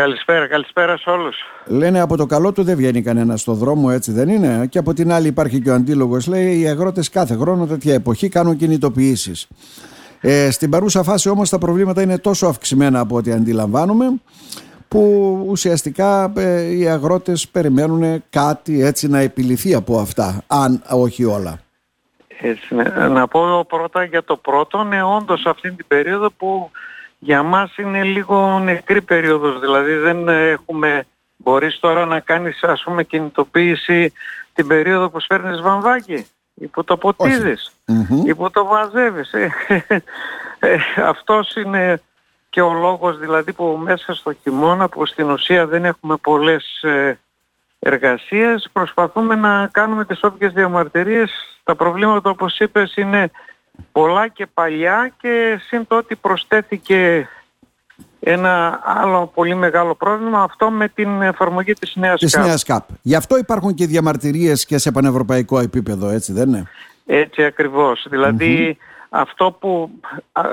Καλησπέρα, καλησπέρα σε όλους. Λένε από το καλό του δεν βγαίνει κανένα στο δρόμο, έτσι δεν είναι. Και από την άλλη υπάρχει και ο αντίλογος, λέει οι αγρότες κάθε χρόνο τέτοια εποχή κάνουν κινητοποιήσεις. Ε, στην παρούσα φάση όμως τα προβλήματα είναι τόσο αυξημένα από ό,τι αντιλαμβάνουμε που ουσιαστικά ε, οι αγρότες περιμένουν κάτι έτσι να επιληθεί από αυτά, αν όχι όλα. Έτσι, ναι. Να πω πρώτα για το πρώτο, ναι όντως αυτή την περίοδο που για μας είναι λίγο νεκρή περίοδος, δηλαδή δεν έχουμε, μπορείς τώρα να κάνεις ας πούμε κινητοποίηση την περίοδο που σφέρνεις βαμβάκι ή που το ποτίζεις ή που το βαζεύεις. Ε, ε, αυτός είναι και ο λόγος δηλαδή που μέσα στο χειμώνα που στην ουσία δεν έχουμε πολλές ε, εργασίες προσπαθούμε να κάνουμε τις όποιες διαμαρτυρίες. Τα προβλήματα όπως είπες είναι πολλά και παλιά και σύν ότι προσθέθηκε ένα άλλο πολύ μεγάλο πρόβλημα αυτό με την εφαρμογή της νέας της ΚΑΠ. Νέας ΚΑΠ. Γι' αυτό υπάρχουν και διαμαρτυρίες και σε πανευρωπαϊκό επίπεδο, έτσι δεν είναι; Έτσι ακριβώς. Δηλαδή αυτό που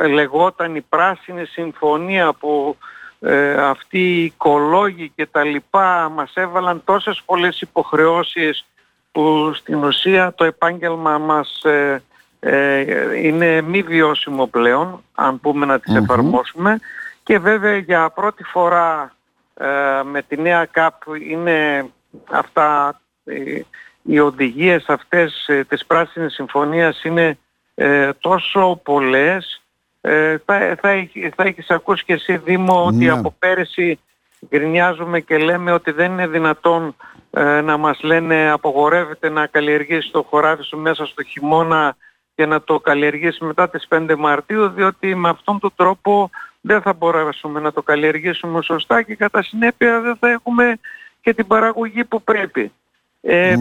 λεγόταν η πράσινη συμφωνία που ε, αυτοί οι οικολόγοι και τα λοιπά μας έβαλαν τόσες πολλές υποχρεώσεις που στην ουσία το επάγγελμα μας ε, ε, είναι μη βιώσιμο πλέον, αν πούμε να τις εφαρμόσουμε. Και βέβαια για πρώτη φορά ε, με τη νέα ΚΑΠ είναι αυτά, οι, οι οδηγίες αυτές ε, της Πράσινης Συμφωνίας είναι τόσο πολλές. θα, θα, θα έχεις ακούσει και εσύ Δήμο ότι ναι. από πέρυσι γκρινιάζουμε και λέμε ότι δεν είναι δυνατόν να μας λένε απογορεύεται να καλλιεργήσεις το χωράφι σου μέσα στο χειμώνα και να το καλλιεργήσει μετά τις 5 Μαρτίου διότι με αυτόν τον τρόπο δεν θα μπορέσουμε να το καλλιεργήσουμε σωστά και κατά συνέπεια δεν θα έχουμε και την παραγωγή που πρέπει. Ε,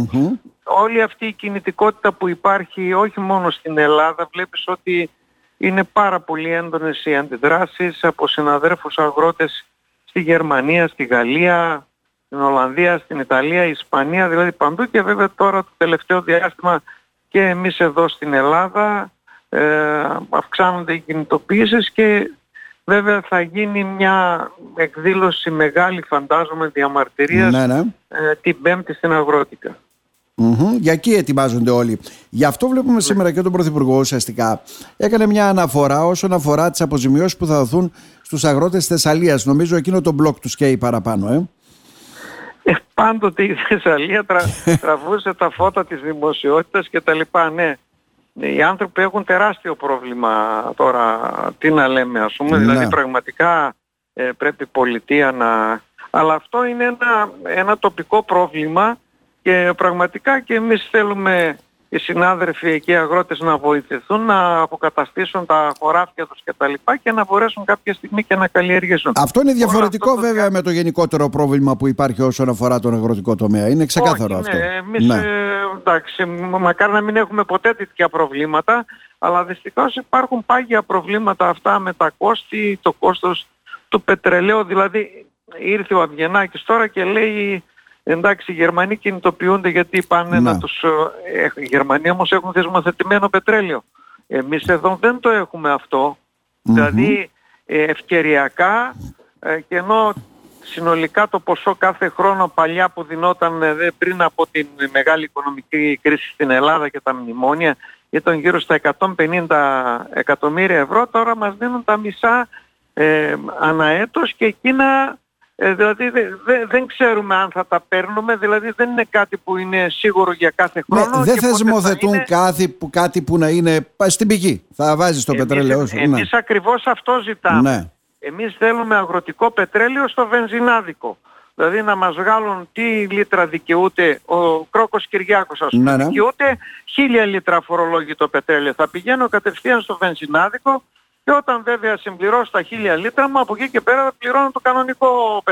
Όλη αυτή η κινητικότητα που υπάρχει όχι μόνο στην Ελλάδα βλέπεις ότι είναι πάρα πολύ έντονες οι αντιδράσεις από συναδέρφους αγρότες στη Γερμανία, στη Γαλλία, στην Ολλανδία, στην Ιταλία, Ισπανία, δηλαδή παντού και βέβαια τώρα το τελευταίο διάστημα και εμείς εδώ στην Ελλάδα ε, αυξάνονται οι κινητοποίησεις και βέβαια θα γίνει μια εκδήλωση μεγάλη φαντάζομαι διαμαρτυρίας ναι, ναι. Ε, την Πέμπτη στην αγροτικα Για εκεί ετοιμάζονται όλοι. Γι' αυτό βλέπουμε σήμερα και τον Πρωθυπουργό ουσιαστικά έκανε μια αναφορά όσον αφορά τις αποζημιώσεις που θα δοθούν στους αγρότες Θεσσαλίας. Νομίζω εκείνο το μπλοκ τους καίει παραπάνω. Ε. Ε, πάντοτε η Θεσσαλία τρα, τραβούσε τα φώτα της δημοσιότητας και τα λοιπά. Ναι, οι άνθρωποι έχουν τεράστιο πρόβλημα τώρα, τι να λέμε ας πούμε, δηλαδή ναι. πραγματικά ε, πρέπει η πολιτεία να... Αλλά αυτό είναι ένα, ένα τοπικό πρόβλημα και πραγματικά και εμείς θέλουμε οι συνάδελφοι εκεί οι αγρότες να βοηθηθούν να αποκαταστήσουν τα χωράφια τους και τα λοιπά και να μπορέσουν κάποια στιγμή και να καλλιεργήσουν. Αυτό είναι διαφορετικό βέβαια με το γενικότερο πρόβλημα που υπάρχει όσον αφορά τον αγροτικό τομέα. Είναι ξεκάθαρο Όχι, αυτό. Ναι, εμείς ναι. Ε, εντάξει, μακάρι να μην έχουμε ποτέ τέτοια προβλήματα, αλλά δυστυχώς υπάρχουν πάγια προβλήματα αυτά με τα κόστη, το κόστος του πετρελαίου. Δηλαδή ήρθε ο Αυγενάκης τώρα και λέει Εντάξει, οι Γερμανοί κινητοποιούνται γιατί πάνε να, τους... Ε, οι Γερμανοί όμως έχουν θεσμοθετημένο πετρέλαιο. Εμείς εδώ δεν το έχουμε Δηλαδή ε, ευκαιριακά ε, και ενώ συνολικά το ποσό κάθε χρόνο παλιά που δινόταν πριν από την μεγάλη οικονομική κρίση στην Ελλάδα και τα μνημόνια ήταν γύρω στα 150 εκατομμύρια ευρώ, τώρα μας δίνουν τα μισά ε, αναέτος και εκείνα ε, δηλαδή δεν ξέρουμε αν θα τα παίρνουμε, δηλαδή δεν είναι κάτι που είναι σίγουρο για κάθε ναι, χρόνο. Ναι, δεν θεσμοθετούν είναι... κάτι, που, κάτι που να είναι στην πηγή. Θα βάζεις το εμείς, πετρέλαιο σου. Εμείς ναι. ακριβώς αυτό ζητάμε. Ναι. Εμείς θέλουμε αγροτικό πετρέλαιο στο βενζινάδικο. Δηλαδή να μας βγάλουν τι λίτρα δικαιούται ο Κρόκος Κυριάκος ας πούμε. Ναι, ναι. Δικαιούται χίλια λίτρα φορολόγητο πετρέλαιο. Θα πηγαίνω κατευθείαν στο βενζινάδικο και όταν βέβαια συμπληρώσω τα χίλια λίτρα μου, από εκεί και πέρα πληρώνω το κανονικό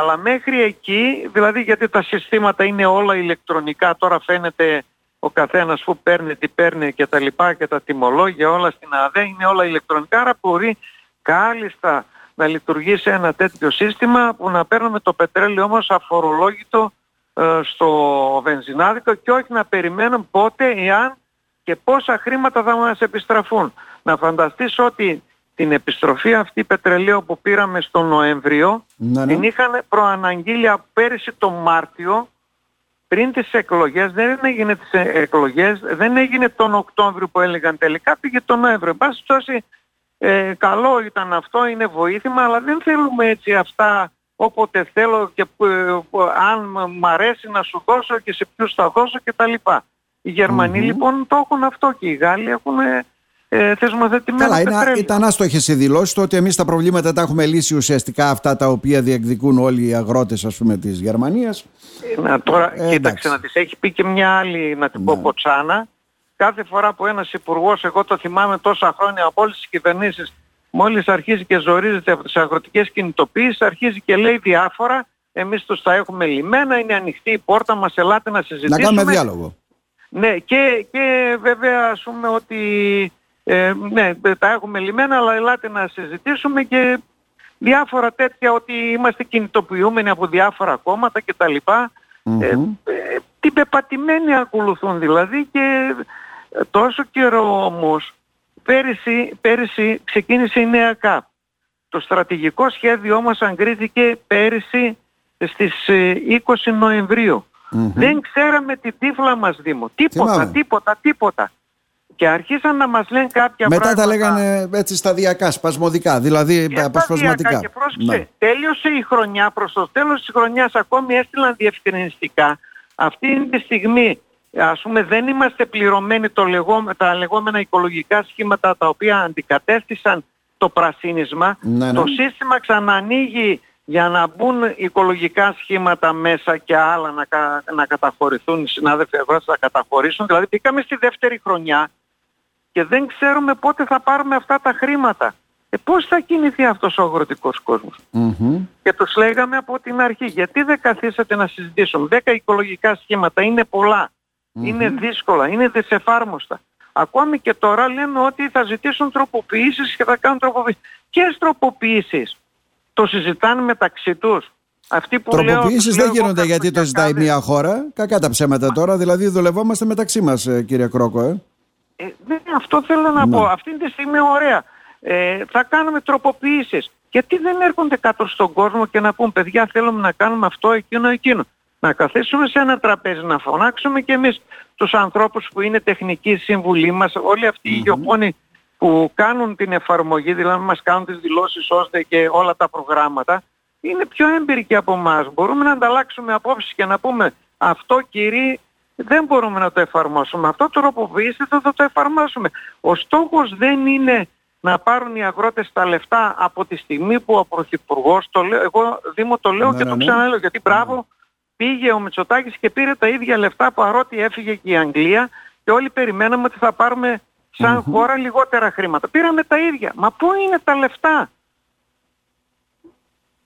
Αλλά μέχρι εκεί, δηλαδή γιατί τα συστήματα είναι όλα ηλεκτρονικά, τώρα φαίνεται ο καθένας που παίρνει, τι παίρνει και τα λοιπά και τα τιμολόγια όλα στην ΑΔΕ είναι όλα ηλεκτρονικά, άρα μπορεί κάλλιστα να λειτουργήσει ένα τέτοιο σύστημα που να παίρνουμε το πετρέλαιο όμως αφορολόγητο ε, στο βενζινάδικο και όχι να περιμένουν πότε, εάν και πόσα χρήματα θα μας επιστραφούν. Να φανταστείς ότι την επιστροφή αυτή πετρελαίου που πήραμε στο Νοέμβριο Ναι, ναι. την είχαν προαναγγείλει από πέρυσι το Μάρτιο πριν τις εκλογές, δεν έγινε τις ε- εκλογές, δεν έγινε τον Οκτώβριο που έλεγαν τελικά, πήγε τον Νοέμβριο. Εν πάση περιπτώσει, ε, καλό ήταν αυτό, είναι βοήθημα, αλλά δεν θέλουμε έτσι αυτά όποτε θέλω και που- ε, που- αν μ- μ' αρέσει να σου δώσω και σε ποιους θα δώσω κτλ. Οι γερμανοι Μμμ. λοιπόν το έχουν αυτό και οι Γάλλοι έχουν ε, ε, θεσμοθετημένο Καλά, είναι, πετρέλαιο. ήταν άστοχε οι δηλώσει του ότι εμείς τα προβλήματα τα έχουμε λύσει ουσιαστικά αυτά τα οποία διεκδικούν όλοι οι αγρότες της Γερμανίας. Να, τώρα, Ε, κοίταξε εντάξει. να της έχει πει και μια άλλη, να την πω Ναι. ποτσάνα. Κάθε φορά που ένας υπουργός, εγώ το θυμάμαι τόσα χρόνια από όλες τις κυβερνήσεις, μόλις αρχίζει και ζορίζεται από τις αγροτικές κινητοποίησεις, αρχίζει και λέει διάφορα, εμείς τους τα έχουμε λιμένα, είναι ανοιχτή η πόρτα μας, ελάτε να Να συζητήσουμε. κάνουμε διάλογο. Ναι, και, και βέβαια ας πούμε ότι ε, ναι, τα έχουμε λιμένα, αλλά ελάτε να συζητήσουμε και διάφορα τέτοια ότι είμαστε κινητοποιούμενοι από διάφορα κόμματα κτλ. Μμμ. Ε, ε, την πεπατημένη ακολουθούν δηλαδή και ε, τόσο καιρό όμως πέρυσι, πέρυσι ξεκίνησε η νέα ΚΑΠ. Το στρατηγικό σχέδιό μας αγκρίθηκε πέρυσι στις ε, 20 νοεμβριου Μμμ. Δεν ξέραμε την τύφλα μας Δήμο. Τίποτα, Θυμάμαι. τίποτα, τίποτα. Και αρχίσαν να μας λένε κάποια Μετά πράγματα. τα λέγανε έτσι σταδιακά, σπασμωδικά, δηλαδή Και αποσπασματικά. σταδιακά. Και πρόσεξε, Ναι. τέλειωσε η χρονιά, προς το τέλος της χρονιάς ακόμη έστειλαν διευκρινιστικά. Αυτή τη στιγμή, ας πούμε, δεν είμαστε πληρωμένοι το λεγό, τα λεγόμενα οικολογικά σχήματα τα οποία αντικατέστησαν το πρασίνισμα. Ναι, ναι. Το σύστημα ξανανοίγει για να μπουν οικολογικά σχήματα μέσα και άλλα να, κα- να καταχωρηθούν, οι συνάδελφοι αγρότες να καταχωρήσουν. Δηλαδή μπήκαμε στη δεύτερη χρονιά και δεν ξέρουμε πότε θα πάρουμε αυτά τα χρήματα. Ε, πώς θα κινηθεί αυτός ο αγροτικός κόσμος. Μμμ. Και τους λέγαμε από την αρχή, γιατί δεν καθίσατε να συζητήσουμε. Δέκα οικολογικά σχήματα είναι πολλά, είναι δύσκολα, είναι δυσεφάρμοστα. Ακόμη και τώρα λένε ότι θα ζητήσουν τροποποιήσεις και θα κάνουν τροποποιήσεις. Ποιες τροποποιήσεις; Το συζητάνε μεταξύ τους. Αυτοί που λέω, Τροποποιήσεις τους δεν λέω εγώ γίνονται γιατί το ζητάει καρποτιακάδες. μία χώρα. Κακά τα ψέματα τώρα. Δηλαδή δουλευόμαστε μεταξύ μας, κύριε Κρόκο. Ε. Ε, ναι, αυτό θέλω να Ναι. πω. Αυτή τη στιγμή ωραία. Ε, θα κάνουμε τροποποιήσεις. Γιατί δεν έρχονται κάτω στον κόσμο και να πούν παιδιά θέλουμε να κάνουμε αυτό, εκείνο, εκείνο. Να καθίσουμε σε ένα τραπέζι, να φωνάξουμε και εμείς τους ανθρώπους που είναι τεχνικοί σύμβουλοι μας, όλοι αυτοί οι γεωπόνοι που κάνουν την εφαρμογή, δηλαδή μας κάνουν τις δηλώσεις ώστε και όλα τα προγράμματα, είναι πιο έμπειροι από εμάς. Μπορούμε να ανταλλάξουμε απόψεις και να πούμε αυτό κύριε δεν μπορούμε να το εφαρμόσουμε. Αυτό το τροποποιήστε θα το εφαρμόσουμε. Ο στόχος δεν είναι να πάρουν οι αγρότες τα λεφτά από τη στιγμή που ο Πρωθυπουργός, το λέω, εγώ Δήμο το λέω Ναι, και ναι, το ναι. ξαναλέω, γιατί μπράβο πήγε ο Μητσοτάκης και πήρε τα ίδια λεφτά παρότι έφυγε και η Αγγλία και όλοι περιμέναμε ότι θα πάρουμε σαν χώρα λιγότερα χρήματα. Πήραμε τα ίδια. Μα πού είναι τα λεφτά;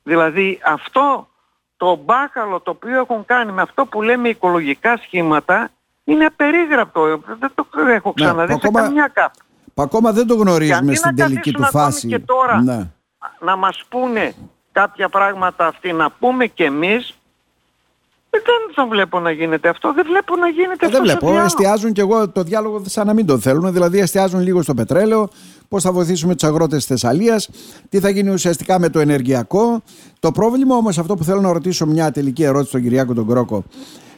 Δηλαδή αυτό το μπάχαλο το οποίο έχουν κάνει με αυτό που λέμε οικολογικά σχήματα είναι απερίγραπτο. Δεν το έχω ξαναδεί σε ακόμα- καμιά κάπου. Που ακόμα δεν το Και γνωρίζουμε αντί στην να τελική καθίσουν του ακόμη φάση. και τώρα Ναι. να μας πούνε κάποια πράγματα αυτοί να πούμε και εμείς ε, δεν το βλέπω να γίνεται αυτό. Δεν βλέπω να γίνεται Ε, αυτό. δεν βλέπω. διάλογο. Εστιάζουν και εγώ το διάλογο σαν να μην το θέλουν. Δηλαδή, εστιάζουν λίγο στο πετρέλαιο, πώς θα βοηθήσουμε τους αγρότες της Θεσσαλίας, τι θα γίνει ουσιαστικά με το ενεργειακό. Το πρόβλημα όμως, αυτό που θέλω να ρωτήσω, μια τελική ερώτηση στον Κυριάκο τον Κρόκο.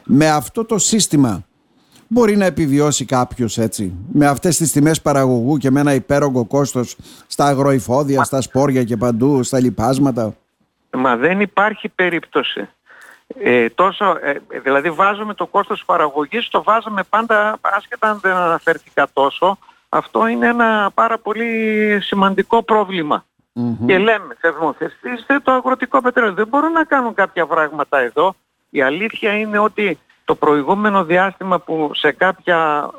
Με αυτό το σύστημα μπορεί να επιβιώσει κάποιος έτσι, με αυτές τις τιμές παραγωγού και με ένα υπέρογκο κόστος στα αγροϊφόδια, στα σπόρια και παντού, στα λοιπάσματα; Μα δεν υπάρχει περίπτωση. Ε, τόσο, ε, δηλαδή βάζουμε το κόστος παραγωγής, το βάζουμε πάντα, άσχετα αν δεν αναφέρθηκα τόσο, αυτό είναι ένα πάρα πολύ σημαντικό πρόβλημα. Και λέμε, θεσμοθεστήστε το αγροτικό πετρέλαιο. Δεν μπορούν να κάνουν κάποια πράγματα εδώ. Η αλήθεια είναι ότι το προηγούμενο διάστημα που σε κάποια α,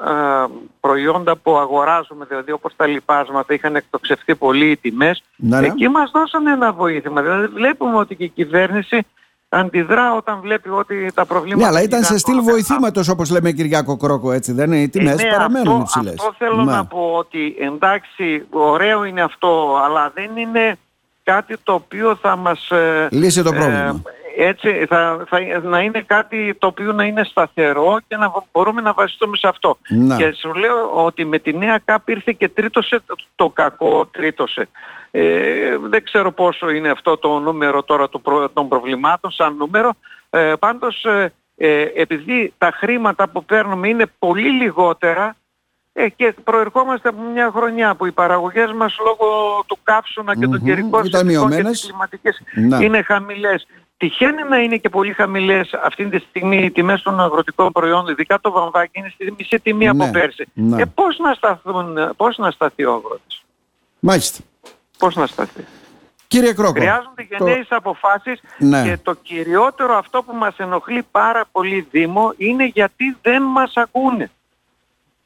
προϊόντα που αγοράζουμε, δηλαδή όπως τα λοιπάσματα, είχαν εκτοξευτεί πολύ οι τιμές, Ναι, ναι. εκεί μας δώσανε ένα βοήθημα. Δηλαδή βλέπουμε ότι και η κυβέρνηση αντιδρά όταν βλέπει ότι τα προβλήματα... Ναι, αλλά ήταν σε γιγαντώνονται. στυλ βοηθήματος, όπως λέμε, Κυριάκο Κρόκο, έτσι δεν είναι; Οι τιμές Ε, ναι, παραμένουν αυτό, υψηλές. Αυτό θέλω να πω ότι εντάξει, ωραίο είναι αυτό, αλλά δεν είναι κάτι το οποίο θα μας... ε, Λύσει το ε, πρόβλημα. Έτσι θα, θα, να είναι κάτι το οποίο να είναι σταθερό και να μπορούμε να βασιστούμε σε αυτό. Να. Και σου λέω ότι με τη νέα ΚΑΠ ήρθε και τρίτωσε το κακό, τρίτωσε. Ε, δεν ξέρω πόσο είναι αυτό το νούμερο τώρα των προβλημάτων σαν νούμερο. Ε, πάντως ε, ε, επειδή τα χρήματα που παίρνουμε είναι πολύ λιγότερα ε, και προερχόμαστε από μια χρονιά που οι παραγωγές μας λόγω του καύσωνα και των καιρικών συνθήκων και τις κλιματικές είναι χαμηλές. Τυχαίνει να είναι και πολύ χαμηλές αυτή τη στιγμή οι τιμές των αγροτικών προϊόντων, ειδικά το βαμβάκι είναι στη μισή τιμή ναι, από πέρσι. Ναι. Ε, πώς να, σταθούν, πώς να σταθεί ο αγρότης; Μάλιστα. Πώς να σταθεί; Κύριε Κρόκο. Χρειάζονται γενναίες το... αποφάσεις ναι. και το κυριότερο αυτό που μας ενοχλεί πάρα πολύ Δήμο είναι γιατί δεν μας ακούνε.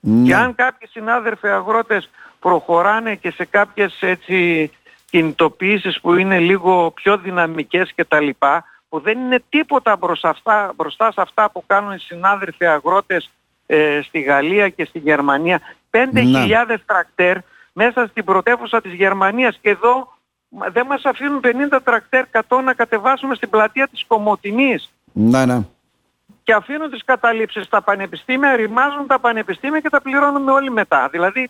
Ναι. Και αν κάποιοι συνάδελφοι αγρότες προχωράνε και σε κάποιες έτσι κινητοποιήσεις που είναι λίγο πιο δυναμικές και τα λοιπά, που δεν είναι τίποτα μπροστά, μπροστά σε αυτά που κάνουν οι συνάδελφοι αγρότες ε, στη Γαλλία και στη Γερμανία. 5.000 ναι. τρακτέρ μέσα στην πρωτεύουσα της Γερμανίας και εδώ δεν μας αφήνουν 50 τρακτέρ 100 να κατεβάσουμε στην πλατεία της Κομωτινής. Ναι, ναι και αφήνουν τις καταλήψεις στα πανεπιστήμια, ρημάζουν τα πανεπιστήμια και τα πληρώνουμε όλοι μετά. Δηλαδή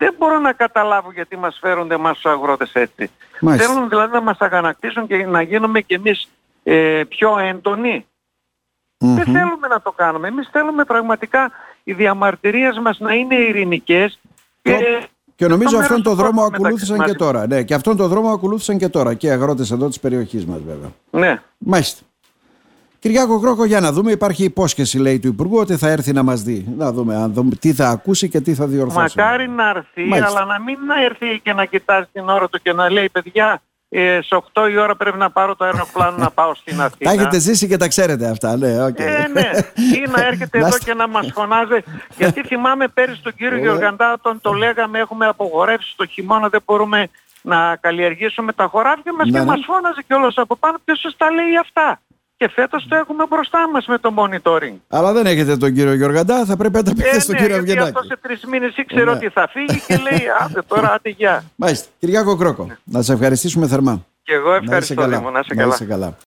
δεν μπορώ να καταλάβω γιατί μας φέρονται εμάς τους αγρότες έτσι. Μάλιστα. Θέλουν δηλαδή να μας αγανακτήσουν και να γίνουμε κι εμείς ε, πιο εντονοι Δεν θέλουμε να το κάνουμε. Εμείς θέλουμε πραγματικά οι διαμαρτυρίες μας να είναι ειρηνικές και... Και νομίζω αυτόν τον δρόμο ακολούθησαν και τώρα. Ναι, και αυτόν τον δρόμο ακολούθησαν και τώρα και οι αγρότες εδώ της περιοχής μας βέβαια. Ναι. Μάλιστα. Κυριάκο Κρόκο, για να δούμε, υπάρχει υπόσχεση λέει του Υπουργού ότι θα έρθει να μας δει. Να δούμε, αν δούμε τι θα ακούσει και τι θα διορθώσει. Μακάρι να έρθει, αλλά να μην να έρθει και να κοιτάζει την ώρα του και να λέει παιδιά, ε, σε 8 η ώρα πρέπει να πάρω το αεροπλάνο να πάω στην Αθήνα. Τα έχετε ζήσει και τα ξέρετε αυτά, ναι. Okay. Ε, ναι. Ή να έρχεται εδώ και να μας φωνάζει. Γιατί θυμάμαι πέρυσι τον κύριο Γεωργαντά, τον το λέγαμε, έχουμε απογορεύσει το χειμώνα, δεν μπορούμε να καλλιεργήσουμε τα χωράφια μας ναι, και ναι. μας φώναζε κιόλας από πάνω ποιος σας τα λέει αυτά και φέτος το έχουμε μπροστά μας με το monitoring. Αλλά δεν έχετε τον κύριο Γιωργαντά, θα πρέπει να τα πείτε ε, στον ναι, κύριο Αυγενάκη. αυτός σε τρεις μήνες ήξερε ναι. ότι θα φύγει και λέει άντε τώρα άντε γεια. Μάλιστα. Κυριάκο Κρόκο, να σε ευχαριστήσουμε θερμά. Και εγώ ευχαριστώ, να είσαι καλά. Να είσαι καλά.